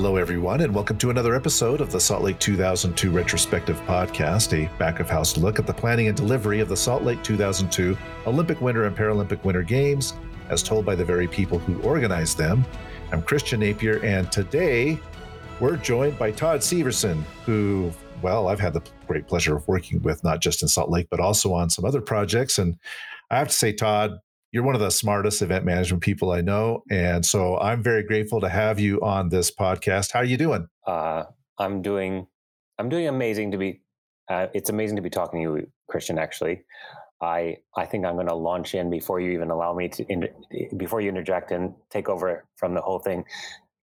Hello, everyone, and welcome to another episode of the Salt Lake 2002 Retrospective Podcast, a back of house look at the planning and delivery of the Salt Lake 2002 Olympic Winter and Paralympic Winter Games, as told by the very people who organized them. I'm Christian Napier, and today we're joined by Todd Severson, who, well, I've had the great pleasure of working with, not just in Salt Lake, but also on some other projects. And I have to say, Todd, you're one of the smartest event management people I know, and so I'm very grateful to have you on this podcast. How are you doing? Uh, I'm doing, I'm doing amazing to be. Uh, it's amazing to be talking to you, Christian. Actually, I I think I'm going to launch in before you even allow me to in, before you interject and take over from the whole thing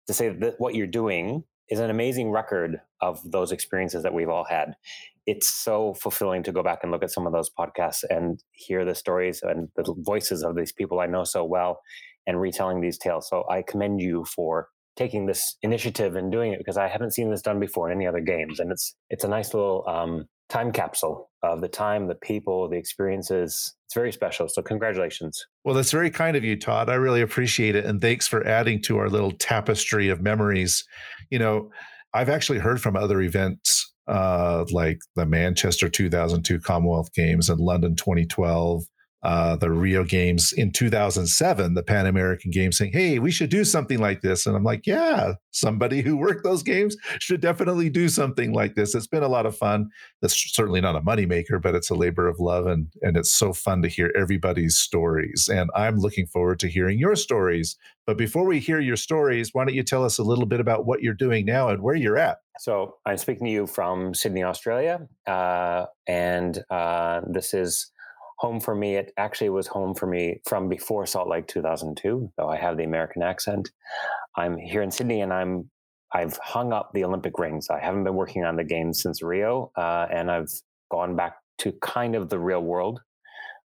to say that what you're doing is an amazing record of those experiences that we've all had it's so fulfilling to go back and look at some of those podcasts and hear the stories and the voices of these people I know so well and retelling these tales. So I commend you for taking this initiative and doing it because I haven't seen this done before in any other games, and it's it's a nice little um, time capsule of the time, the people, the experiences. It's very special. So congratulations. Well, that's very kind of you, Todd. I really appreciate it, and thanks for adding to our little tapestry of memories. You know, I've actually heard from other events uh, like the Manchester 2002 Commonwealth Games and London 2012, uh, the Rio Games in 2007, the Pan American Games, saying, "Hey, we should do something like this." And I'm like, "Yeah, somebody who worked those games should definitely do something like this." It's been a lot of fun. That's certainly not a moneymaker, but it's a labor of love, and and it's so fun to hear everybody's stories. And I'm looking forward to hearing your stories. But before we hear your stories, why don't you tell us a little bit about what you're doing now and where you're at? So I'm speaking to you from Sydney, Australia, uh, and uh, this is home for me. It actually was home for me from before Salt Lake 2002, though I have the American accent. I'm here in Sydney and I'm I've hung up the Olympic rings. I haven't been working on the games since Rio, uh, and I've gone back to kind of the real world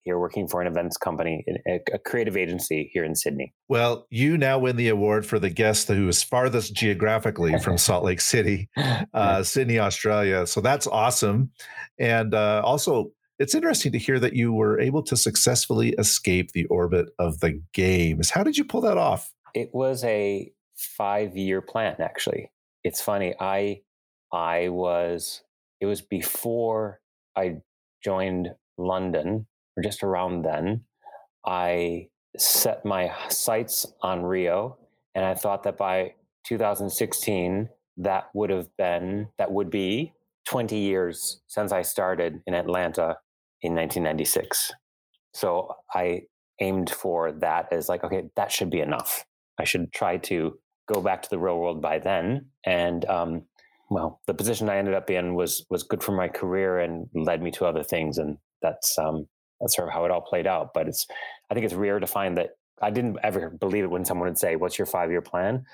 here working for an events company, a, creative agency here in Sydney. Well, you now win the award for the guest who is farthest geographically from Salt Lake City, uh, Sydney, Australia. So that's awesome. And uh, also, it's interesting to hear that you were able to successfully escape the orbit of the games. How did you pull that off? It was a five year plan, actually. It's funny. I I was it was before I joined London, or just around then. I set my sights on Rio, and I thought that by 2016, that would have been that would be 20 years since I started in Atlanta in 1996. So I aimed for that as like, okay, that should be enough. I should try to go back to the real world by then. And um, well, the position I ended up in was was good for my career and led me to other things. And that's um, that's sort of how it all played out. But it's I think it's rare to find that I didn't ever believe it when someone would say, "What's your five year plan?"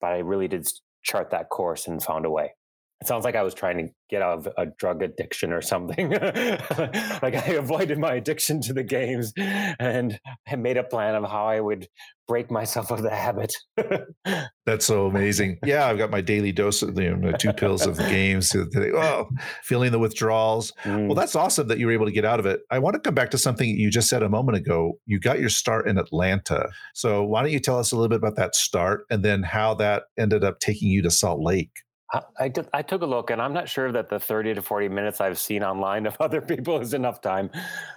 But I really did chart that course and found a way it sounds like I was trying to get out of a drug addiction or something. like I avoided my addiction to the games and I made a plan of how I would break myself of the habit. That's so amazing. Yeah, I've got my daily dose of you know, two pills of the games. Oh, feeling the withdrawals. Mm. Well, that's awesome that you were able to get out of it. I want to come back to something you just said a moment ago. You got your start in Atlanta. So why don't you tell us a little bit about that start and then how that ended up taking you to Salt Lake? I, did, I took a look, and I'm not sure that the 30 to 40 minutes I've seen online of other people is enough time.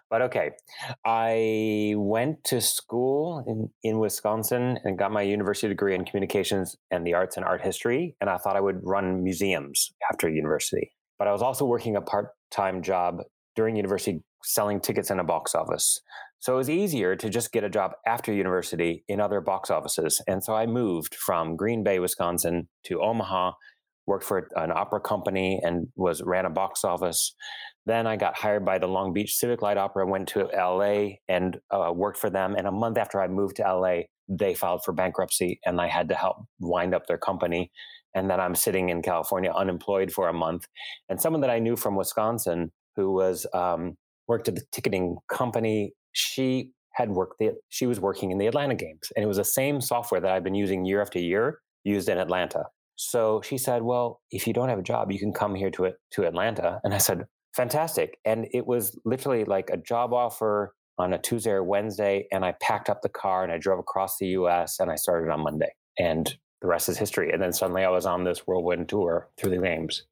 But okay, I went to school in, in Wisconsin and got my university degree in communications and the arts and art history. And I thought I would run museums after university. But I was also working a part time job during university selling tickets in a box office. So it was easier to just get a job after university in other box offices. And so I moved from Green Bay, Wisconsin to Omaha worked for an opera company and was ran a box office. Then I got hired by the Long Beach Civic Light Opera, went to LA and uh, worked for them. And a month after I moved to LA, they filed for bankruptcy and I had to help wind up their company. And then I'm sitting in California unemployed for a month. And someone that I knew from Wisconsin who was um, worked at the ticketing company, she had worked the, she was working in the Atlanta games. And it was the same software that I've been using year after year used in Atlanta. So she said, "Well, if you don't have a job, you can come here to to Atlanta." And I said, "Fantastic!" And it was literally like a job offer on a Tuesday or Wednesday, and I packed up the car and I drove across the U.S. and I started on Monday. And the rest is history. And then suddenly I was on this whirlwind tour through the games.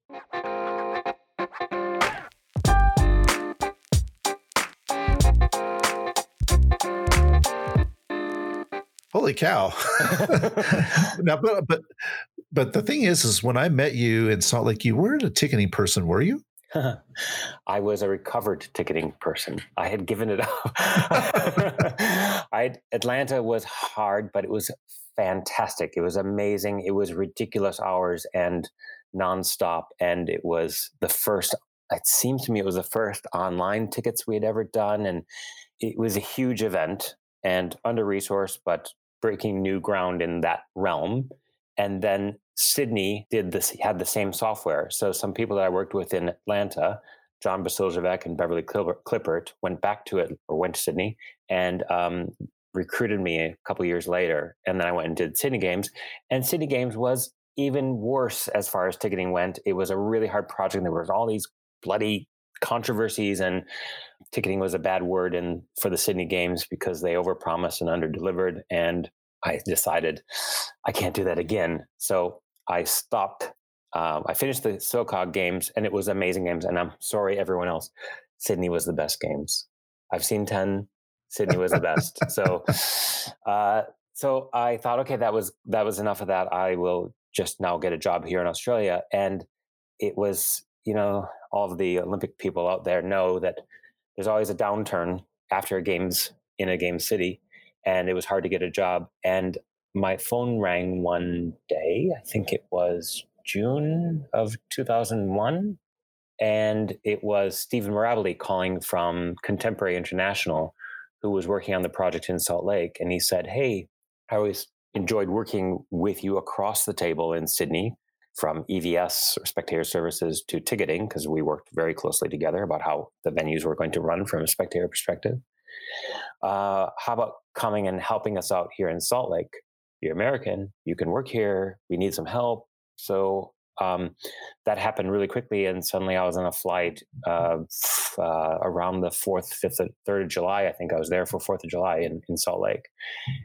Holy cow! now, but but but the thing is, is when I met you in Salt Lake, you weren't a ticketing person, were you? I was a recovered ticketing person. I had given it up. I Atlanta was hard, but it was fantastic. It was amazing. It was ridiculous hours and nonstop, and it was the first. It seems to me it was the first online tickets we had ever done, and it was a huge event and under resourced, but breaking new ground in that realm. And then Sydney did this, had the same software. So some people that I worked with in Atlanta, John Basiljevic and Beverly Clippert, went back to it or went to Sydney and um, recruited me a couple years later. And then I went and did Sydney Games. And Sydney Games was even worse as far as ticketing went. It was a really hard project. There was all these bloody controversies and ticketing was a bad word and for the Sydney Games because they overpromised and underdelivered. And I decided I can't do that again. So I stopped. Um, I finished the SOCOG games and it was amazing games. And I'm sorry, everyone else. Sydney was the best games. I've seen 10. Sydney was the best. so, uh, so I thought, okay, that was, that was enough of that. I will just now get a job here in Australia. And it was, you know, all of the Olympic people out there know that there's always a downturn after games in a game city and it was hard to get a job. And my phone rang one day, I think it was June of 2001. And it was Stephen Mirabile calling from Contemporary International, who was working on the project in Salt Lake. And he said, Hey, I always enjoyed working with you across the table in Sydney from EVS or spectator services to ticketing, because we worked very closely together about how the venues were going to run from a spectator perspective. Uh, how about coming and helping us out here in Salt Lake? You're American, you can work here, we need some help. So um, that happened really quickly, and suddenly I was on a flight uh, uh, around the fourth, fifth, third of July. I think I was there for Fourth of July in, in Salt Lake,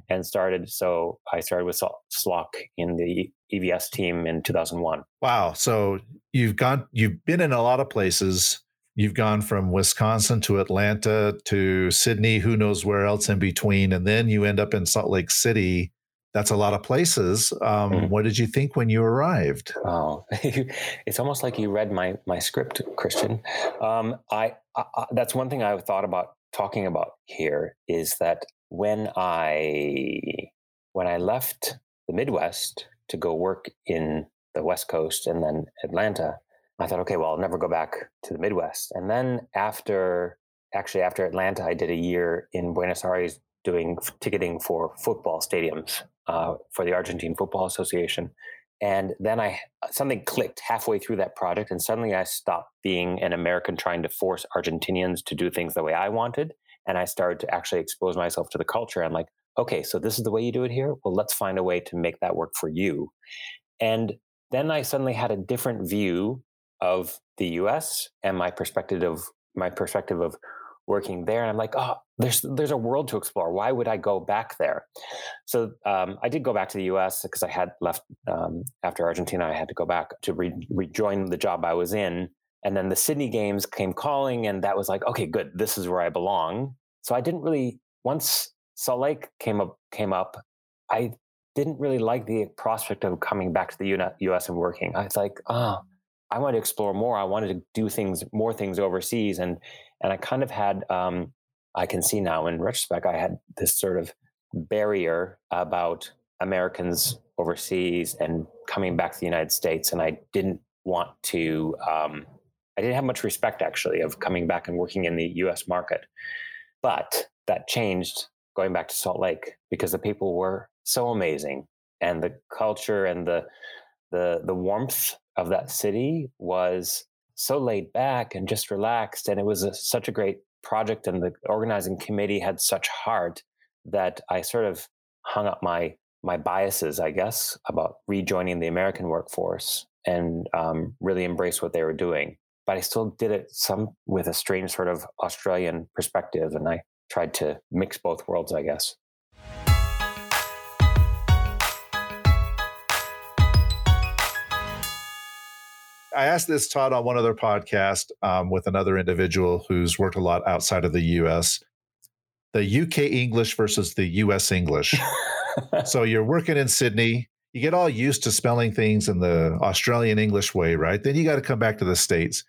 and started. So I started with SLOC in the EVS team in 2001. Wow! So you've gone, you've been in a lot of places. You've gone from Wisconsin to Atlanta to Sydney, who knows where else in between. And then you end up in Salt Lake City. That's a lot of places. Um, mm-hmm. What did you think when you arrived? Oh, it's almost like you read my my script, Christian. Um, I, I that's one thing I thought about talking about here is that when I when I left the Midwest to go work in the West Coast and then Atlanta, I thought, okay, well, I'll never go back to the Midwest. And then after, actually, after Atlanta, I did a year in Buenos Aires doing ticketing for football stadiums uh, for the Argentine Football Association. And then I something clicked halfway through that project, and suddenly I stopped being an American trying to force Argentinians to do things the way I wanted, and I started to actually expose myself to the culture. I'm like, okay, so this is the way you do it here. Well, let's find a way to make that work for you. And then I suddenly had a different view of the US and my perspective of my perspective of working there and i'm like oh there's there's a world to explore. Why would i go back there? So um, i did go back to the us because i had left um, after argentina i had to go back to re- rejoin the job i was in and then the sydney games came calling and that was like okay good this is where i belong. So i didn't really once salt lake came up came up i didn't really like the prospect of coming back to the us and working. I was like oh I wanted to explore more. I wanted to do things, more things overseas, and and I kind of had. Um, I can see now in retrospect, I had this sort of barrier about Americans overseas and coming back to the United States, and I didn't want to. Um, I didn't have much respect actually of coming back and working in the U.S. market, but that changed going back to Salt Lake because the people were so amazing, and the culture and the the the warmth of that city was so laid back and just relaxed. And it was a, such a great project, and the organizing committee had such heart that I sort of hung up my my biases, I guess, about rejoining the American workforce and um, really embrace what they were doing. But I still did it some with a strange sort of Australian perspective, and I tried to mix both worlds, I guess. I asked this Todd on one other podcast um, with another individual who's worked a lot outside of the U.S. The UK English versus the U.S. English. so you're working in Sydney, you get all used to spelling things in the Australian English way, right? Then you got to come back to the States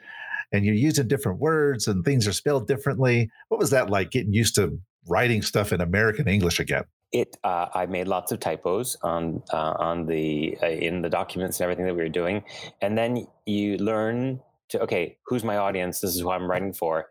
and you're using different words and things are spelled differently. What was that like getting used to writing stuff in American English again? It. Uh, I made lots of typos on uh, on the uh, in the documents and everything that we were doing, and then you learn to okay, who's my audience? This is who I'm writing for.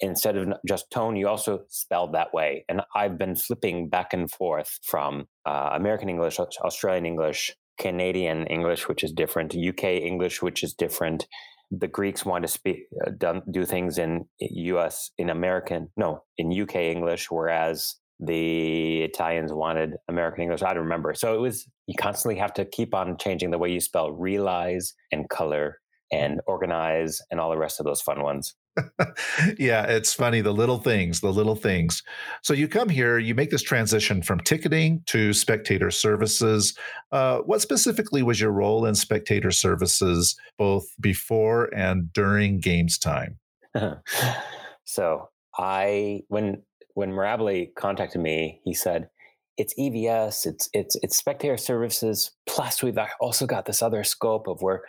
Instead of just tone, you also spelled that way. And I've been flipping back and forth from uh, American English, Australian English, Canadian English, which is different, UK English, which is different, the Greeks want to speak uh, do things in U.S. in American no in U.K. English, whereas the Italians wanted American English. I don't remember. So it was you constantly have to keep on changing the way you spell realize and color and organize and all the rest of those fun ones. yeah, it's funny the little things, the little things. So you come here, you make this transition from ticketing to spectator services. Uh, what specifically was your role in spectator services, both before and during games time? so I, when when Mirabile contacted me, he said, "It's EVS, it's it's it's spectator services. Plus, we've also got this other scope of where."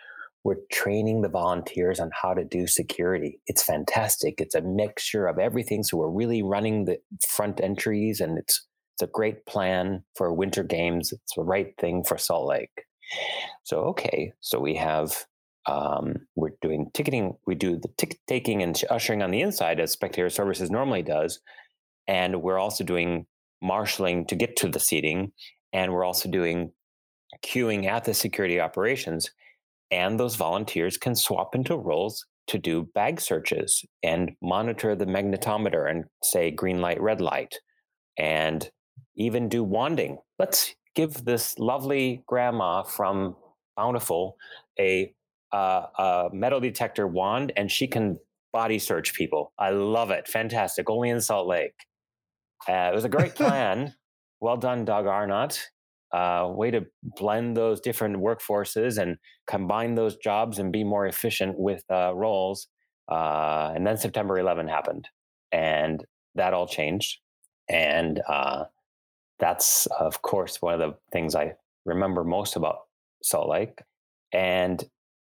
we're training the volunteers on how to do security. It's fantastic. It's a mixture of everything. So we're really running the front entries and it's it's a great plan for winter games. It's the right thing for Salt Lake. So okay, so we have um, we're doing ticketing. We do the ticket taking and ushering on the inside as Spectator Services normally does, and we're also doing marshaling to get to the seating, and we're also doing queuing at the security operations and those volunteers can swap into roles to do bag searches and monitor the magnetometer and say green light, red light, and even do wanding. Let's give this lovely grandma from Bountiful a, uh, a metal detector wand, and she can body search people. I love it. Fantastic. Only in Salt Lake. Uh, it was a great plan. well done, Doug Arnot uh, way to blend those different workforces and combine those jobs and be more efficient with uh, roles. Uh, and then September 11 happened, and that all changed. And uh, that's, of course, one of the things I remember most about Salt Lake. And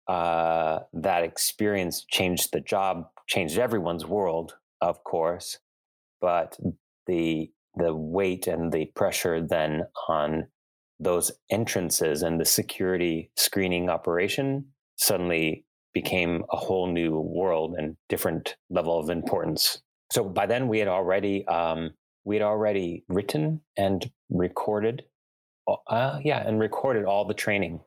uh, that experience changed the job, changed everyone's world, of course. But the the weight and the pressure then on those entrances and the security screening operation suddenly became a whole new world and different level of importance. So by then we had already um, we had already written and recorded, uh, yeah, and recorded all the training,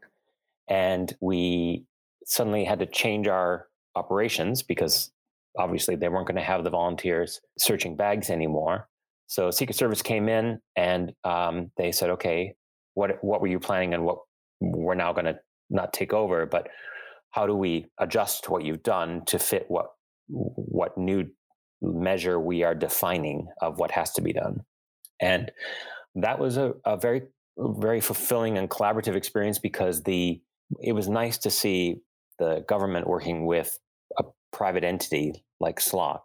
and we suddenly had to change our operations because obviously they weren't going to have the volunteers searching bags anymore. So Secret Service came in and um, they said, okay, what what were you planning and what we're now going to not take over but how do we adjust what you've done to fit what what new measure we are defining of what has to be done? And that was a, a very very fulfilling and collaborative experience because the it was nice to see the government working with a private entity like SLOC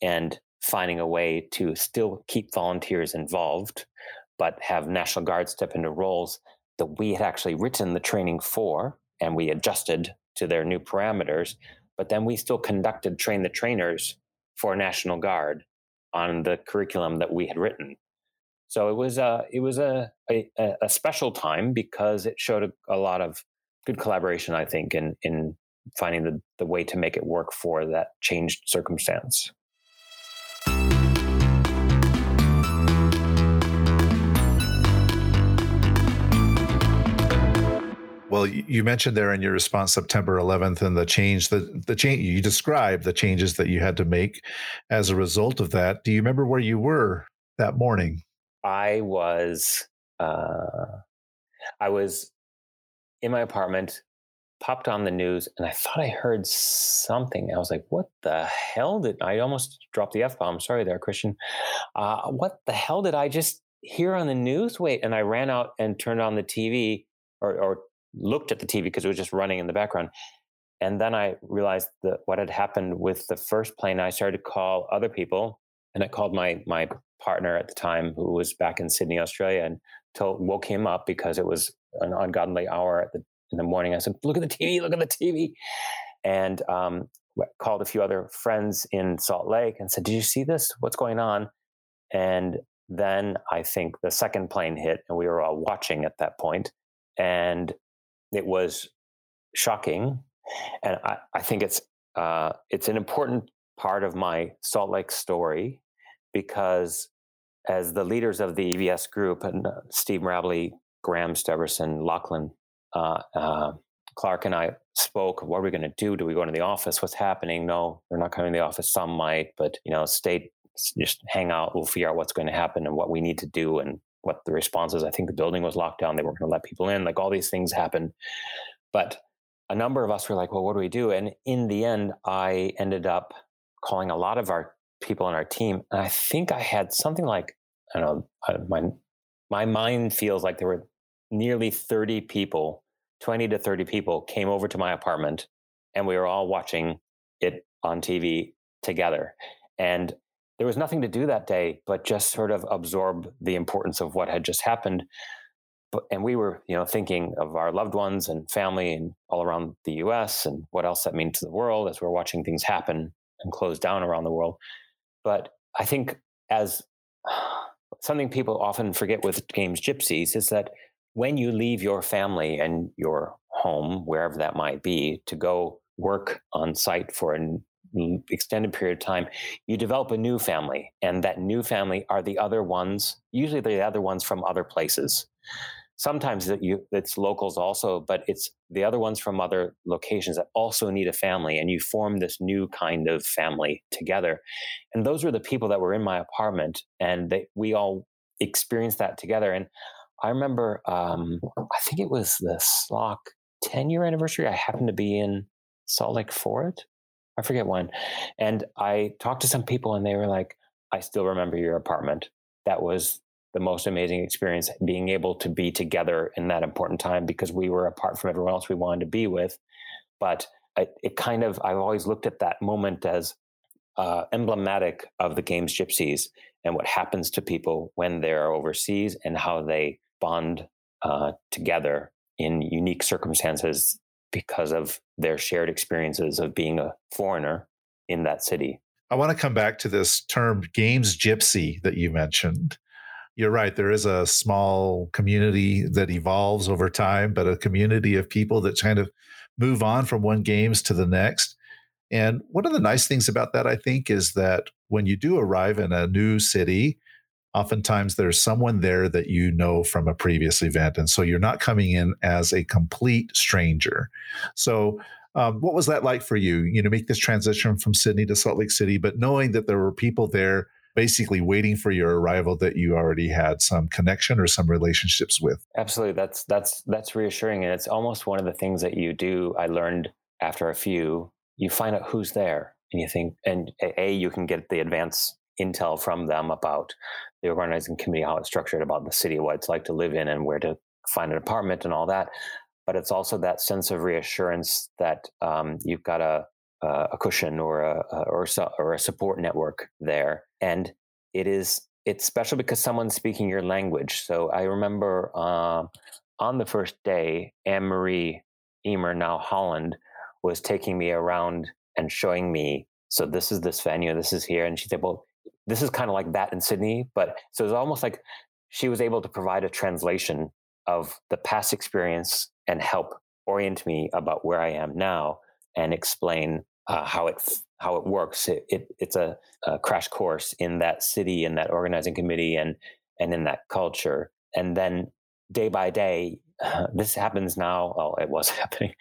and finding a way to still keep volunteers involved but have National Guard step into roles that we had actually written the training for and we adjusted to their new parameters. But then we still conducted train the trainers for National Guard on the curriculum that we had written. So it was a it was a a, a special time because it showed a, a, lot of good collaboration, I think, in in finding the, the way to make it work for that changed circumstance. Well, you mentioned there in your response September 11th and the change the the change you described the changes that you had to make as a result of that. Do you remember where you were that morning? I was uh, I was in my apartment, popped on the news, and I thought I heard something. I was like, "What the hell did I almost drop the f bomb?" Sorry, there, Christian. Uh, what the hell did I just hear on the news? Wait, and I ran out and turned on the TV or, or looked at the TV because it was just running in the background. and then I realized that what had happened with the first plane. I started to call other people, and I called my my partner at the time, who was back in Sydney, Australia, and told woke him up because it was an ungodly hour at the, in the morning. I said, "Look at the TV! Look at the TV!" And um, called a few other friends in Salt Lake and said, "Did you see this? What's going on?" And then I think the second plane hit, and we were all watching at that point, and it was shocking and I, I think it's uh, it's an important part of my Salt Lake story because as the leaders of the EVS group and uh, Steve Mirabile, Graham Steverson, Lachlan, uh, uh, Clark, and I spoke. What are we going to do? Do we go into the office? What's happening? No, we're not coming to the office. Some might, but you know, stay, just hang out. We'll figure out what's going to happen and what we need to do and what the response is. I think the building was locked down. They weren't going to let people in. Like all these things happened, but a number of us were like, well, what do we do? And in the end, I ended up calling a lot of our people on our team. And I think I had something like, I don't know, my, my mind feels like there were nearly 30 people, 20 to 30 people came over to my apartment and we were all watching it on TV together. And there was nothing to do that day but just sort of absorb the importance of what had just happened. But and we were you know thinking of our loved ones and family and all around the US and what else that means to the world as we're watching things happen and close down around the world. But i think as something people often forget with games gypsies is that when you leave your family and your home wherever that might be to go work on site for an extended period of time you develop a new family and that new family are the other ones usually the other ones from other places. Sometimes that you it's locals also but it's the other ones from other locations that also need a family and you form this new kind of family together. And those were the people that were in my apartment and they, we all experienced that together. And i remember um, i think it was the SLOC 10 year anniversary i happened to be in salt lake for it i forget when and i talked to some people and they were like i still remember your apartment. That was the most amazing experience being able to be together in that important time because we were apart from everyone else we wanted to be with. But it, it kind of i've always looked at that moment as uh, emblematic of the games gypsies and what happens to people when they're overseas and how they bond uh, together in unique circumstances because of their shared experiences of being a foreigner in that city I want to come back to this term games gypsy that you mentioned you're right. There is a small community that evolves over time, but a community of people that kind of move on from one games to the next. And one of the nice things about that, I think, is that when you do arrive in a new city, oftentimes there's someone there that you know from a previous event. And so you're not coming in as a complete stranger. So, um, what was that like for you? You know, make this transition from Sydney to Salt Lake City, but knowing that there were people there basically waiting for your arrival that you already had some connection or some relationships with. Absolutely. That's that's that's reassuring and it's almost one of the things that you do I learned after a few you find out who's there and you think and a you can get the advance intel from them about the organizing committee how it's structured about the city what it's like to live in and where to find an apartment and all that but it's also that sense of reassurance that um, you've got a a cushion or a, or or a support network there, and it is it's special because someone's speaking your language. So I remember uh, on the first day, Anne Marie Emer, now Holland, was taking me around and showing me. So this is this venue, this is here, and she said, "Well, this is kind of like that in Sydney." But so it's almost like she was able to provide a translation of the past experience and help orient me about where I am now and explain uh, how it how it works. It, it, it's a, a, crash course in that city, in that organizing committee, and and in that culture. And then day by day, uh, this happens now. Oh, it was happening.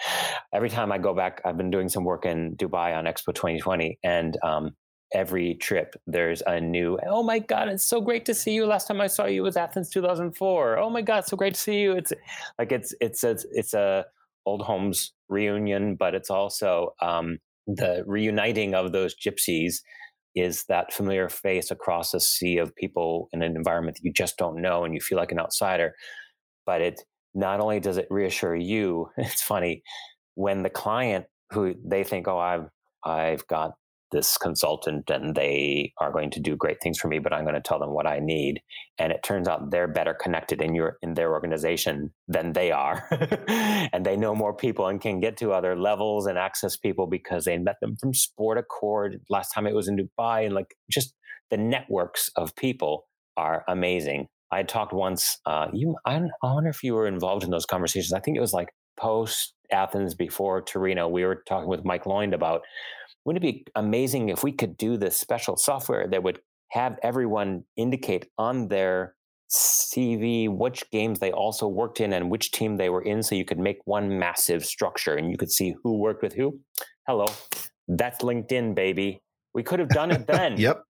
Every time I go back, I've been doing some work in Dubai on Expo 2020, and um, every trip there's a new. Oh my God, it's so great to see you. Last time I saw you was Athens 2004. Oh my God, so great to see you. It's like it's it's a, it's a old homes reunion, but it's also um, the reuniting of those gypsies is that familiar face across a sea of people in an environment that you just don't know and you feel like an outsider. But it not only does it reassure you, it's funny when the client who they think, oh, I've I've got this consultant and they are going to do great things for me but i'm going to tell them what i need and it turns out they're better connected in your in their organization than they are and they know more people and can get to other levels and access people because they met them from sport accord last time it was in dubai and like just the networks of people are amazing. I talked once uh, you I, I wonder if you were involved in those conversations. I think it was like post athens before torino we were talking with mike loynd about wouldn't it be amazing if we could do this special software that would have everyone indicate on their CV which games they also worked in and which team they were in so you could make one massive structure and you could see who worked with who? Hello. That's LinkedIn, baby. We could have done it then. yep.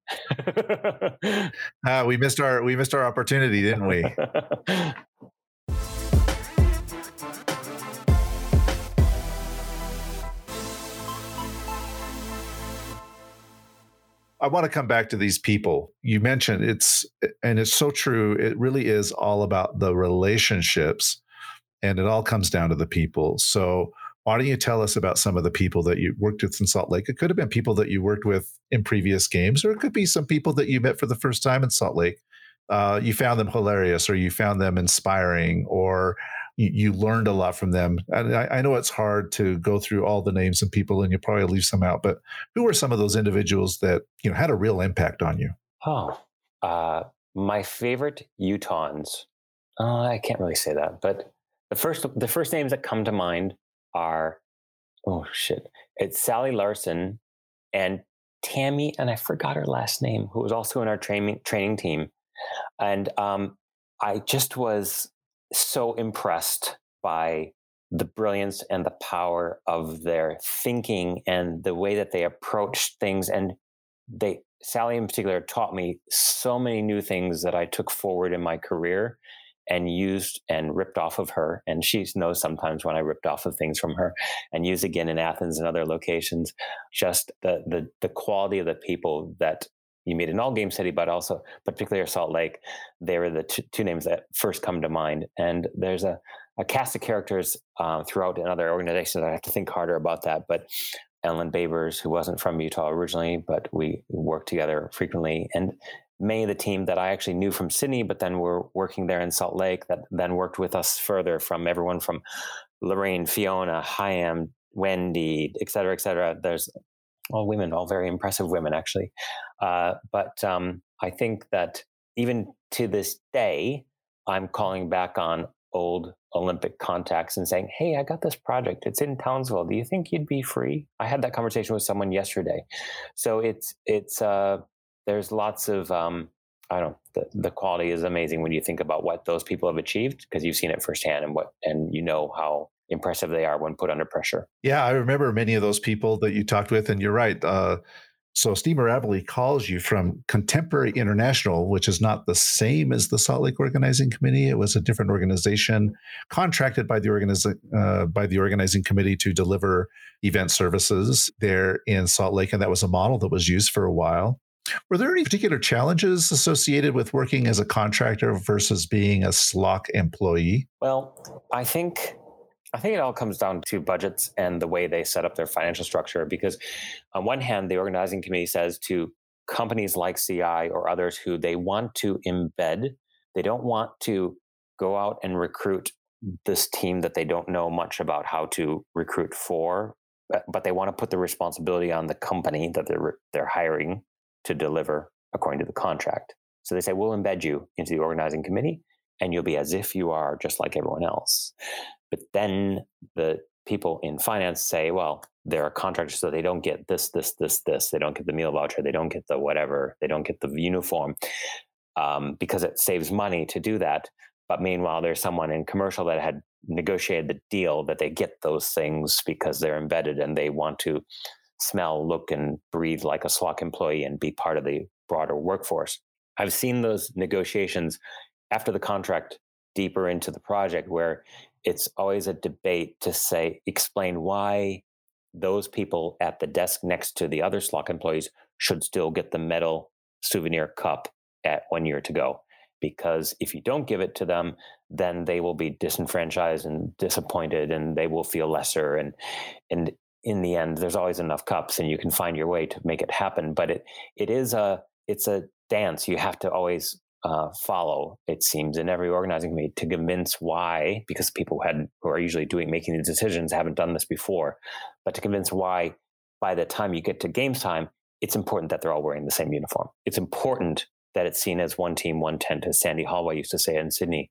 uh, we missed our we missed our opportunity, didn't we? I want to come back to these people. You mentioned it's, and it's so true. It really is all about the relationships and it all comes down to the people. So, why don't you tell us about some of the people that you worked with in Salt Lake? It could have been people that you worked with in previous games, or it could be some people that you met for the first time in Salt Lake. Uh, you found them hilarious, or you found them inspiring, or you, you learned a lot from them. And I, I, know it's hard to go through all the names and people, and you probably leave some out. But who were some of those individuals that you know had a real impact on you? Oh, uh, my favorite Utahns. Uh, I can't really say that, but the first the first names that come to mind are oh shit, it's Sally Larson and Tammy, and I forgot her last name, who was also in our training training team, and um, I just was so impressed by the brilliance and the power of their thinking and the way that they approached things and they sally in particular taught me so many new things that i took forward in my career and used and ripped off of her and she knows sometimes when i ripped off of things from her and used again in athens and other locations just the the, the quality of the people that you meet in all game city, but also particularly Salt Lake. They were the t- two names that first come to mind. And there's a, a cast of characters um, throughout in other organizations. I have to think harder about that. But Ellen Babers, who wasn't from Utah originally, but we worked together frequently, and many of the team that I actually knew from Sydney, but then were working there in Salt Lake, that then worked with us further from everyone from Lorraine, Fiona, Hyam, Wendy, et cetera, et cetera. There's all women, all very impressive women, actually. Uh, but um, I think that even to this day, I'm calling back on old Olympic contacts and saying, Hey, I got this project. It's in Townsville. Do you think you'd be free? I had that conversation with someone yesterday. So it's, it's, uh, there's lots of, um, I don't the, the quality is amazing when you think about what those people have achieved because you've seen it firsthand and what, and you know how impressive they are when put under pressure. Yeah, I remember many of those people that you talked with, and you're right. Uh, so Steve Mirabile calls you from Contemporary International, which is not the same as the Salt Lake Organizing Committee. It was a different organization contracted by the organizing uh, by the organizing committee to deliver event services there in Salt Lake, and that was a model that was used for a while. Were there any particular challenges associated with working as a contractor versus being a SLOC employee? Well, I think I think it all comes down to budgets and the way they set up their financial structure. Because on one hand, the organizing committee says to companies like CI or others who they want to embed, they don't want to go out and recruit this team that they don't know much about how to recruit for, but they want to put the responsibility on the company that they're they're hiring to deliver according to the contract. So they say, we'll embed you into the organizing committee and you'll be as if you are just like everyone else. But then the people in finance say, well, they're a contractor, so they don't get this, this, this, this. They don't get the meal voucher. They don't get the whatever. They don't get the uniform um, because it saves money to do that. But meanwhile, there's someone in commercial that had negotiated the deal that they get those things because they're embedded and they want to smell, look, and breathe like a SLOC employee and be part of the broader workforce. I've seen those negotiations after the contract deeper into the project where it's always a debate to say explain why those people at the desk next to the other SLOC employees should still get the medal souvenir cup at one year to go. Because if you don't give it to them, then they will be disenfranchised and disappointed and they will feel lesser. And and in the end, there's always enough cups, and you can find your way to make it happen. But it it is a it's a dance. You have to always uh, follow. It seems in every organizing committee to convince why, because people who had who are usually doing making the decisions haven't done this before, but to convince why by the time you get to games time, it's important that they're all wearing the same uniform. It's important that it's seen as one team, one tent, as Sandy Hollway used to say in Sydney,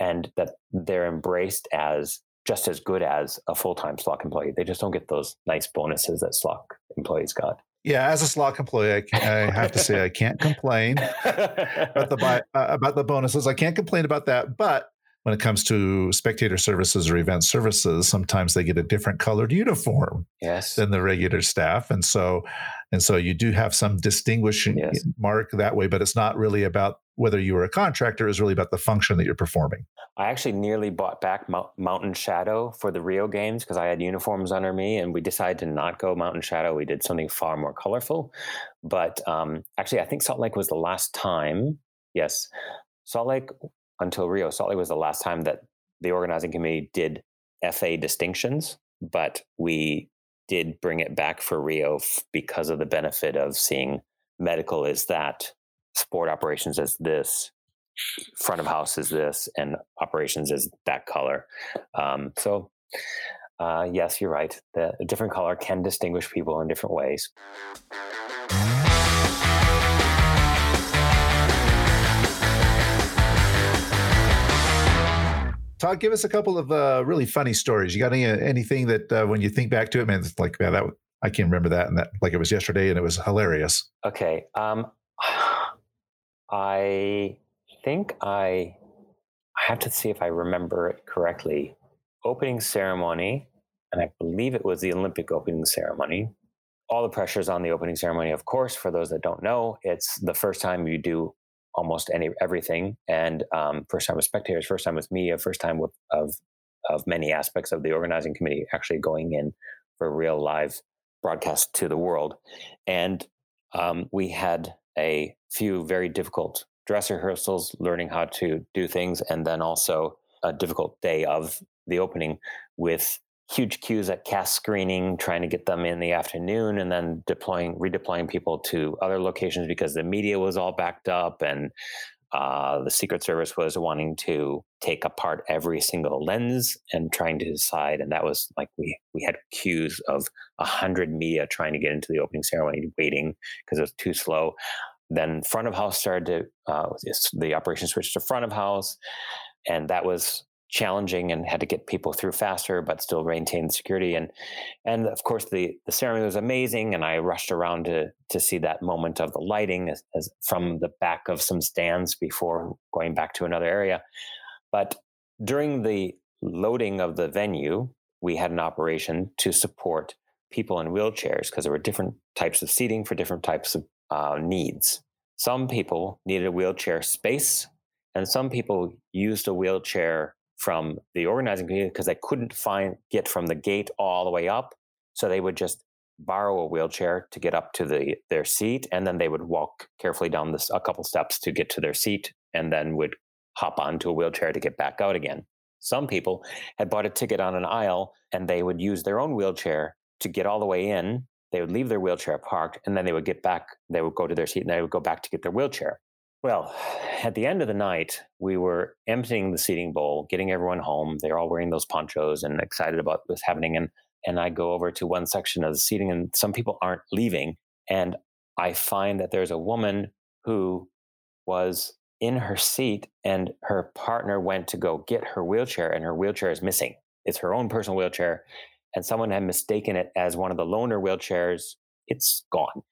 and that they're embraced as just as good as a full-time SLOC employee. They just don't get those nice bonuses that SLOC employees got. Yeah, as a SLOC employee, I, I have to say I can't complain about the uh, about the bonuses. I can't complain about that, but when it comes to spectator services or event services, sometimes they get a different colored uniform yes. than the regular staff, and so and so you do have some distinguishing yes. mark that way. But it's not really about whether you were a contractor; it's really about the function that you're performing. I actually nearly bought back Mountain Shadow for the Rio games because I had uniforms under me, and we decided to not go Mountain Shadow. We did something far more colorful. But um, actually, I think Salt Lake was the last time. Yes, Salt Lake until Rio. Salt Lake was the last time that the organizing committee did FA distinctions, but we did bring it back for Rio f- because of the benefit of seeing medical is that, sport operations is this, front of house is this, and operations is that color. Um, so, uh, yes, you're right. The, different color can distinguish people in different ways. Todd, give us a couple of uh, really funny stories. You got any anything that uh, when you think back to it, man, it's like, yeah, that I can't remember that and that like it was yesterday and it was hilarious. Okay, um, I think I I have to see if I remember it correctly. Opening ceremony, and I believe it was the Olympic opening ceremony. All the pressures on the opening ceremony, of course. For those that don't know, it's the first time you do almost any everything. And um, first time with spectators, first time with media, first time with of of many aspects of the organizing committee actually going in for real live broadcast to the world. And um, we had a few very difficult dress rehearsals, learning how to do things, and then also a difficult day of the opening with huge queues at cast screening, trying to get them in the afternoon, and then deploying, redeploying people to other locations because the media was all backed up, and uh, the Secret Service was wanting to take apart every single lens and trying to decide. And that was like we we had queues of a hundred media trying to get into the opening ceremony, waiting because it was too slow. Then front of house started to uh, the operation switched to front of house, and that was challenging and had to get people through faster, but still maintain security. And and of course the the ceremony was amazing, and I rushed around to to see that moment of the lighting as, as from the back of some stands before going back to another area. But during the loading of the venue, we had an operation to support people in wheelchairs because there were different types of seating for different types of uh, needs. Some people needed a wheelchair space, and some people used a wheelchair from the organizing community because they couldn't find get from the gate all the way up. So they would just borrow a wheelchair to get up to the their seat, and then they would walk carefully down this a couple steps to get to their seat, and then would hop onto a wheelchair to get back out again. Some people had bought a ticket on an aisle, and they would use their own wheelchair to get all the way in. They would leave their wheelchair parked, and then they would get back. They would go to their seat, and they would go back to get their wheelchair. Well, at the end of the night, we were emptying the seating bowl, getting everyone home. They're all wearing those ponchos and excited about what's happening. And and I go over to one section of the seating, and some people aren't leaving. And I find that there's a woman who was in her seat, and her partner went to go get her wheelchair, and her wheelchair is missing. It's her own personal wheelchair, and someone had mistaken it as one of the loaner wheelchairs. It's gone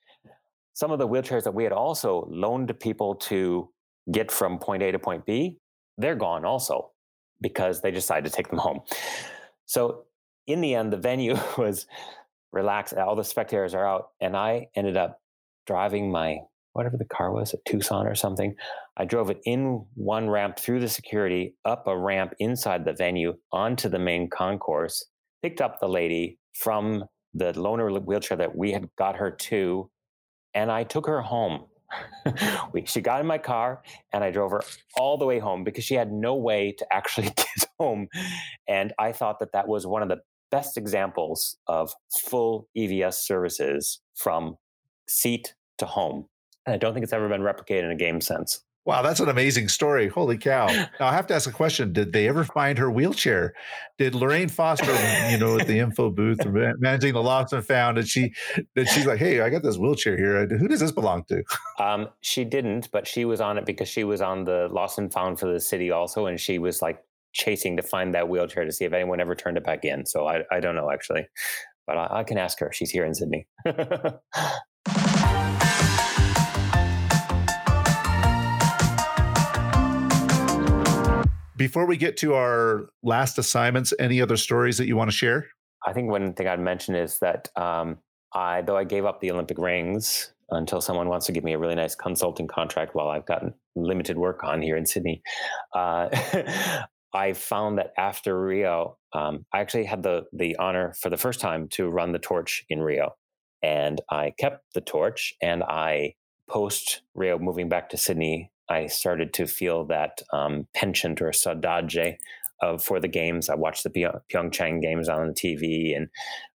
some of the wheelchairs that we had also loaned to people to get from point A to point B, they're gone also because they decided to take them home. So in the end, the venue was relaxed. All the spectators are out, and I ended up driving my whatever the car was, a Tucson or something. I drove it in one ramp through the security, up a ramp inside the venue, onto the main concourse, picked up the lady from the loaner wheelchair that we had got her to and I took her home. we, she got in my car and I drove her all the way home because she had no way to actually get home. And I thought that that was one of the best examples of full EVS services from seat to home. And I don't think it's ever been replicated in a game sense. Wow, that's an amazing story. Holy cow. Now I have to ask a question. Did they ever find her wheelchair? Did Lorraine Foster, you know, at the info booth managing the lost and found, and she did she's like, Hey, I got this wheelchair here. Who does this belong to? Um, she didn't, but she was on it because she was on the lost and found for the city also, and she was like chasing to find that wheelchair to see if anyone ever turned it back in. So I, I don't know actually. But I, I can ask her. She's here in Sydney. Before we get to our last assignments, any other stories that you want to share? I think one thing I'd mention is that um, I, though I gave up the Olympic rings until someone wants to give me a really nice consulting contract while I've gotten limited work on here in Sydney, uh, I found that after Rio, um, I actually had the the honor for the first time to run the torch in Rio, and I kept the torch. And I post Rio moving back to Sydney I started to feel that um, penchant or saudade of for the games. I watched the Pyeongchang games on the TV and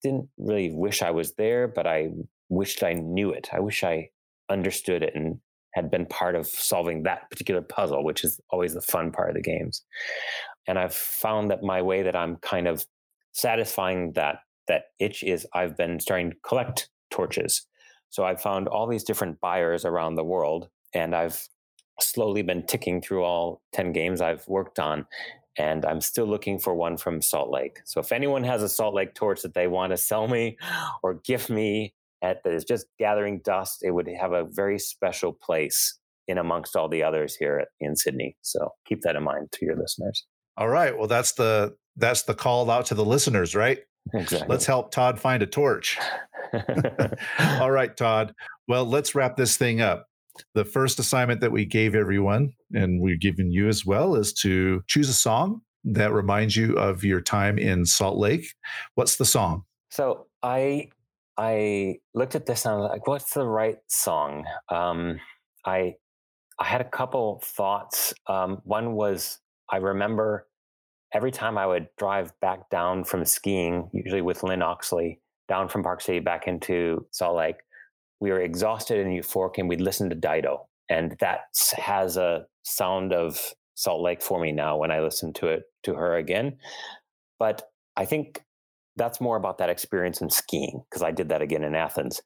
didn't really wish I was there, but I wished I knew it. I wish I understood it and had been part of solving that particular puzzle, which is always the fun part of the games. And I've found that my way that I'm kind of satisfying that that itch is I've been starting to collect torches. So I've found all these different buyers around the world, and I've slowly been ticking through all 10 games I've worked on. And I'm still looking for one from Salt Lake. So if anyone has a Salt Lake torch that they want to sell me or gift me at that is just gathering dust, it would have a very special place in amongst all the others here in Sydney. So keep that in mind to your listeners. All right. Well, that's the that's the call out to the listeners, right? Exactly. Let's help Todd find a torch. all right, Todd. Well, let's wrap this thing up the first assignment that we gave everyone, and we're giving you as well, is to choose a song that reminds you of your time in Salt Lake. What's the song? So I I looked at this and I was like, what's the right song? Um, I I had a couple thoughts. Um, one was I remember every time I would drive back down from skiing, usually with Lynn Oxley, down from Park City back into Salt Lake, we were exhausted and euphoric and we'd listen to Dido. And that has a sound of Salt Lake for me now when I listen to it to her again. But I think that's more about that experience in skiing because I did that again in Athens.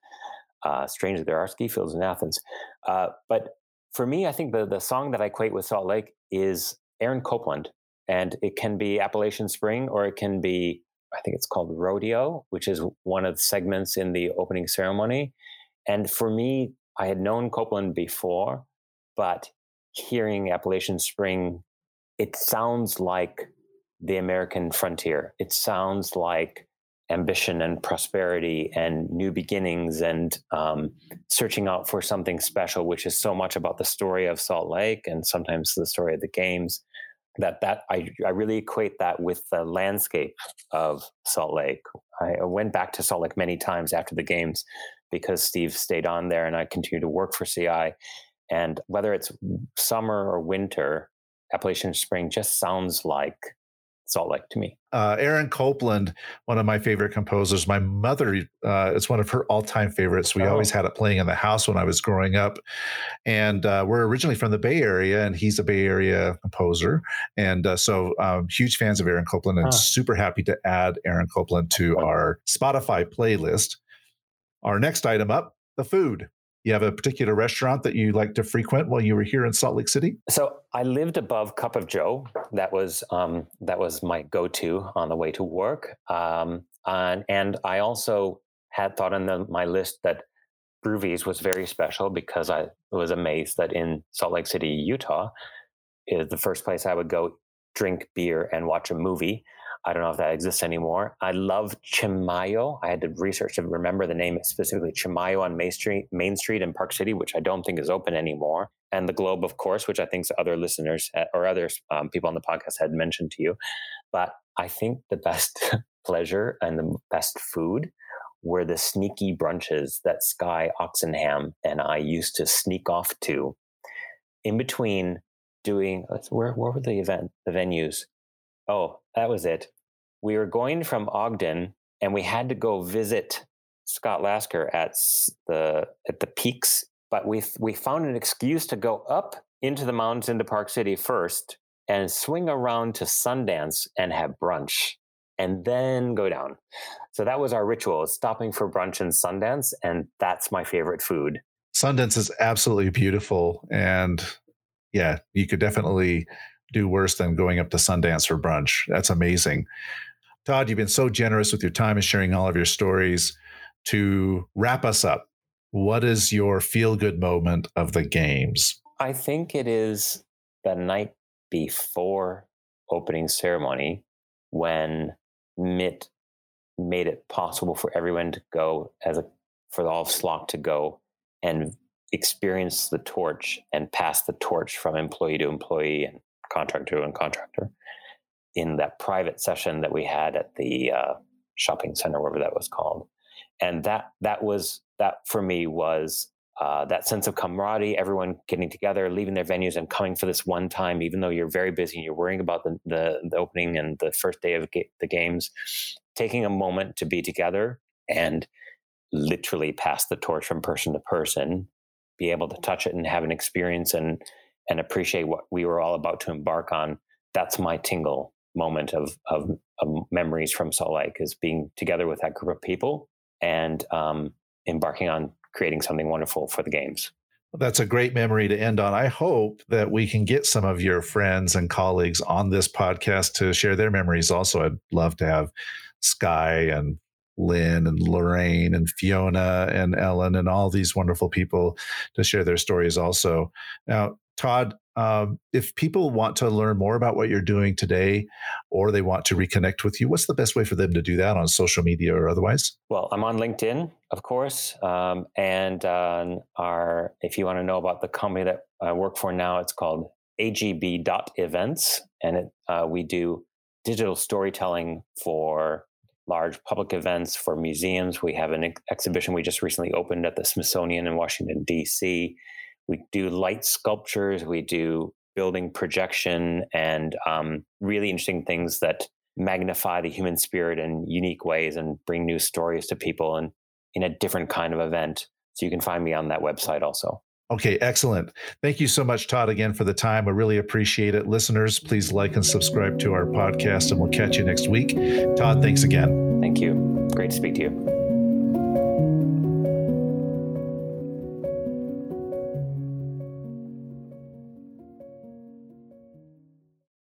Uh, strangely, there are ski fields in Athens. Uh, but for me, I think the the song that I equate with Salt Lake is Aaron Copland, and it can be Appalachian Spring or it can be I think it's called Rodeo, which is one of the segments in the opening ceremony. And for me, I had known Copland before, but hearing Appalachian Spring, it sounds like the American frontier. It sounds like ambition and prosperity and new beginnings and um, searching out for something special, which is so much about the story of Salt Lake and sometimes the story of the games. That that I I really equate that with the landscape of Salt Lake. I went back to Salt Lake many times after the games because Steve stayed on there and I continue to work for CI. And whether it's summer or winter, Appalachian Spring just sounds like Salt Lake to me. Uh, Aaron Copland, one of my favorite composers. My mother, uh, it's one of her all-time favorites. We oh. always had it playing in the house when I was growing up, and uh, we're originally from the Bay Area, and he's a Bay Area composer, and uh, so um, huge fans of Aaron Copland, and huh. super happy to add Aaron Copland to our Spotify playlist. Our next item up the food. You have a particular restaurant that you like to frequent while you were here in Salt Lake City? So I lived above Cup of Joe. That was um, that was my go-to on the way to work. Um, and, and I also had thought on the, my list that Brewvies was very special because I was amazed that in Salt Lake City, Utah, is the first place I would go drink beer and watch a movie. I don't know if that exists anymore. I love Chimayo. I had to research to remember the name specifically. Chimayo on Main Street, Main Street in Park City, which I don't think is open anymore. And the Globe, of course, which I think other listeners uh, or other um, people on the podcast had mentioned to you. But I think the best pleasure and the best food were the sneaky brunches that Sky Oxenham and I used to sneak off to in between doing where, where were the event the venues oh that was it we were going from Ogden and we had to go visit Scott Lasker at the at the peaks, but we we found an excuse to go up into the mountains into Park City first and swing around to Sundance and have brunch and then go down. So that was our ritual, stopping for brunch in Sundance and that's my favorite food. Sundance is absolutely beautiful and yeah, you could definitely do worse than going up to Sundance for brunch. That's amazing. Todd, you've been so generous with your time and sharing all of your stories. To wrap us up, what is your feel good moment of the games? I think it is the night before opening ceremony when Mitt made it possible for everyone to go as a for all of SLOC to go and experience the torch and pass the torch from employee to employee and contractor to contractor in that private session that we had at the uh, shopping center, whatever that was called. And that that was that for me was uh, that sense of camaraderie, everyone getting together, leaving their venues and coming for this one time, even though you're very busy and you're worrying about the, the, the opening and the first day of ga- the games, taking a moment to be together and literally pass the torch from person to person, be able to touch it and have an experience and and appreciate what we were all about to embark on. That's my tingle moment of, of, of memories from Salt Lake is being together with that group of people and um, embarking on creating something wonderful for the games. That's a great memory to end on. I hope that we can get some of your friends and colleagues on this podcast to share their memories. Also, I'd love to have Sky and Lynn and Lorraine and Fiona and Ellen and all these wonderful people to share their stories also. Now, Todd, um, if people want to learn more about what you're doing today or they want to reconnect with you, what's the best way for them to do that on social media or otherwise? Well, I'm on LinkedIn, of course. Um, and our, if you want to know about the company that I work for now, it's called agb.events. And it, uh, we do digital storytelling for large public events, for museums. We have an ex- exhibition we just recently opened at the Smithsonian in Washington, D.C we do light sculptures, we do building projection, and um, really interesting things that magnify the human spirit in unique ways and bring new stories to people and in a different kind of event. So you can find me on that website also. Okay, excellent. Thank you so much, Todd, again for the time. I really appreciate it. Listeners, please like and subscribe to our podcast, and we'll catch you next week. Todd, thanks again. Thank you. Great to speak to you.